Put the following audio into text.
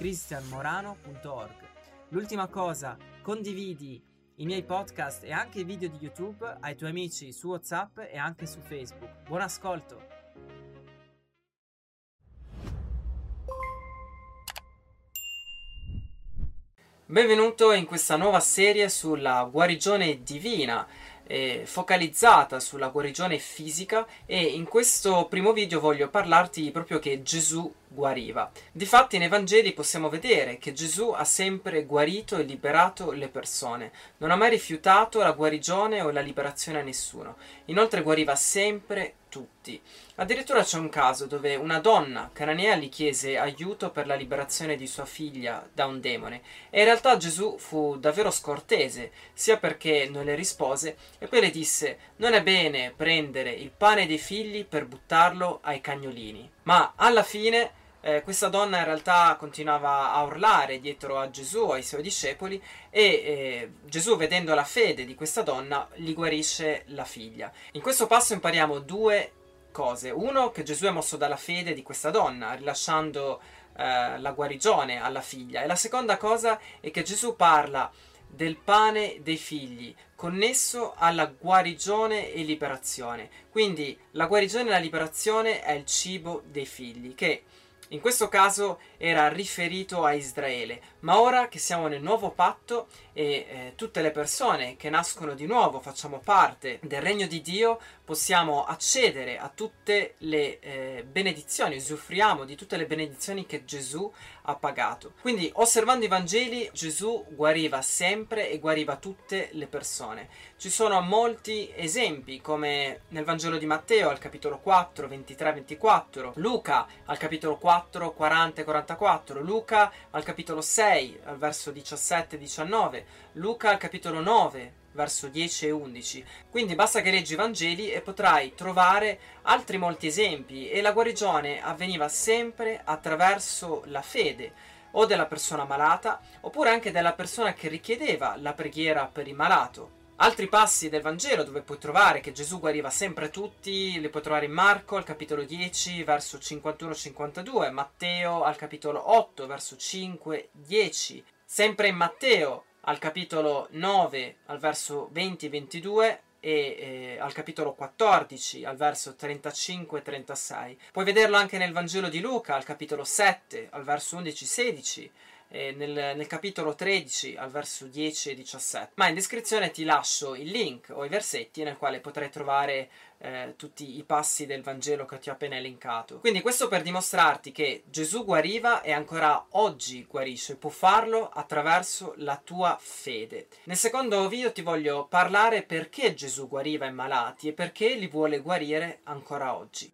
cristianmorano.org. L'ultima cosa, condividi i miei podcast e anche i video di YouTube ai tuoi amici su WhatsApp e anche su Facebook. Buon ascolto! Benvenuto in questa nuova serie sulla guarigione divina eh, focalizzata sulla guarigione fisica e in questo primo video voglio parlarti proprio che Gesù guariva. Difatti nei Vangeli possiamo vedere che Gesù ha sempre guarito e liberato le persone, non ha mai rifiutato la guarigione o la liberazione a nessuno. Inoltre guariva sempre tutti. Addirittura c'è un caso dove una donna cananea gli chiese aiuto per la liberazione di sua figlia da un demone e in realtà Gesù fu davvero scortese, sia perché non le rispose e poi le disse non è bene prendere il pane dei figli per buttarlo ai cagnolini. Ma alla fine eh, questa donna in realtà continuava a urlare dietro a Gesù, ai suoi discepoli, e eh, Gesù, vedendo la fede di questa donna, gli guarisce la figlia. In questo passo impariamo due cose. Uno, che Gesù è mosso dalla fede di questa donna, rilasciando eh, la guarigione alla figlia. E la seconda cosa è che Gesù parla del pane dei figli, connesso alla guarigione e liberazione. Quindi la guarigione e la liberazione è il cibo dei figli, che in questo caso era riferito a Israele, ma ora che siamo nel nuovo patto e eh, tutte le persone che nascono di nuovo facciamo parte del regno di Dio, possiamo accedere a tutte le eh, benedizioni, usufruiamo di tutte le benedizioni che Gesù ha pagato. Quindi osservando i Vangeli Gesù guariva sempre e guariva tutte le persone. Ci sono molti esempi come nel Vangelo di Matteo al capitolo 4, 23-24, Luca al capitolo 4, 40 44, Luca al capitolo 6 al verso 17-19, Luca al capitolo 9 verso 10 e 11. Quindi basta che leggi i Vangeli e potrai trovare altri molti esempi e la guarigione avveniva sempre attraverso la fede o della persona malata oppure anche della persona che richiedeva la preghiera per il malato. Altri passi del Vangelo dove puoi trovare che Gesù guariva sempre tutti, li puoi trovare in Marco al capitolo 10 verso 51-52, Matteo al capitolo 8 verso 5-10, sempre in Matteo al capitolo 9 al verso 20-22 e eh, al capitolo 14 al verso 35-36. Puoi vederlo anche nel Vangelo di Luca al capitolo 7 al verso 11-16 eh, nel, nel, capitolo 13 al verso 10 e 17. Ma in descrizione ti lascio il link o i versetti nel quale potrai trovare eh, tutti i passi del Vangelo che ti ho appena elencato. Quindi questo per dimostrarti che Gesù guariva e ancora oggi guarisce, può farlo attraverso la tua fede. Nel secondo video ti voglio parlare perché Gesù guariva i malati e perché li vuole guarire ancora oggi.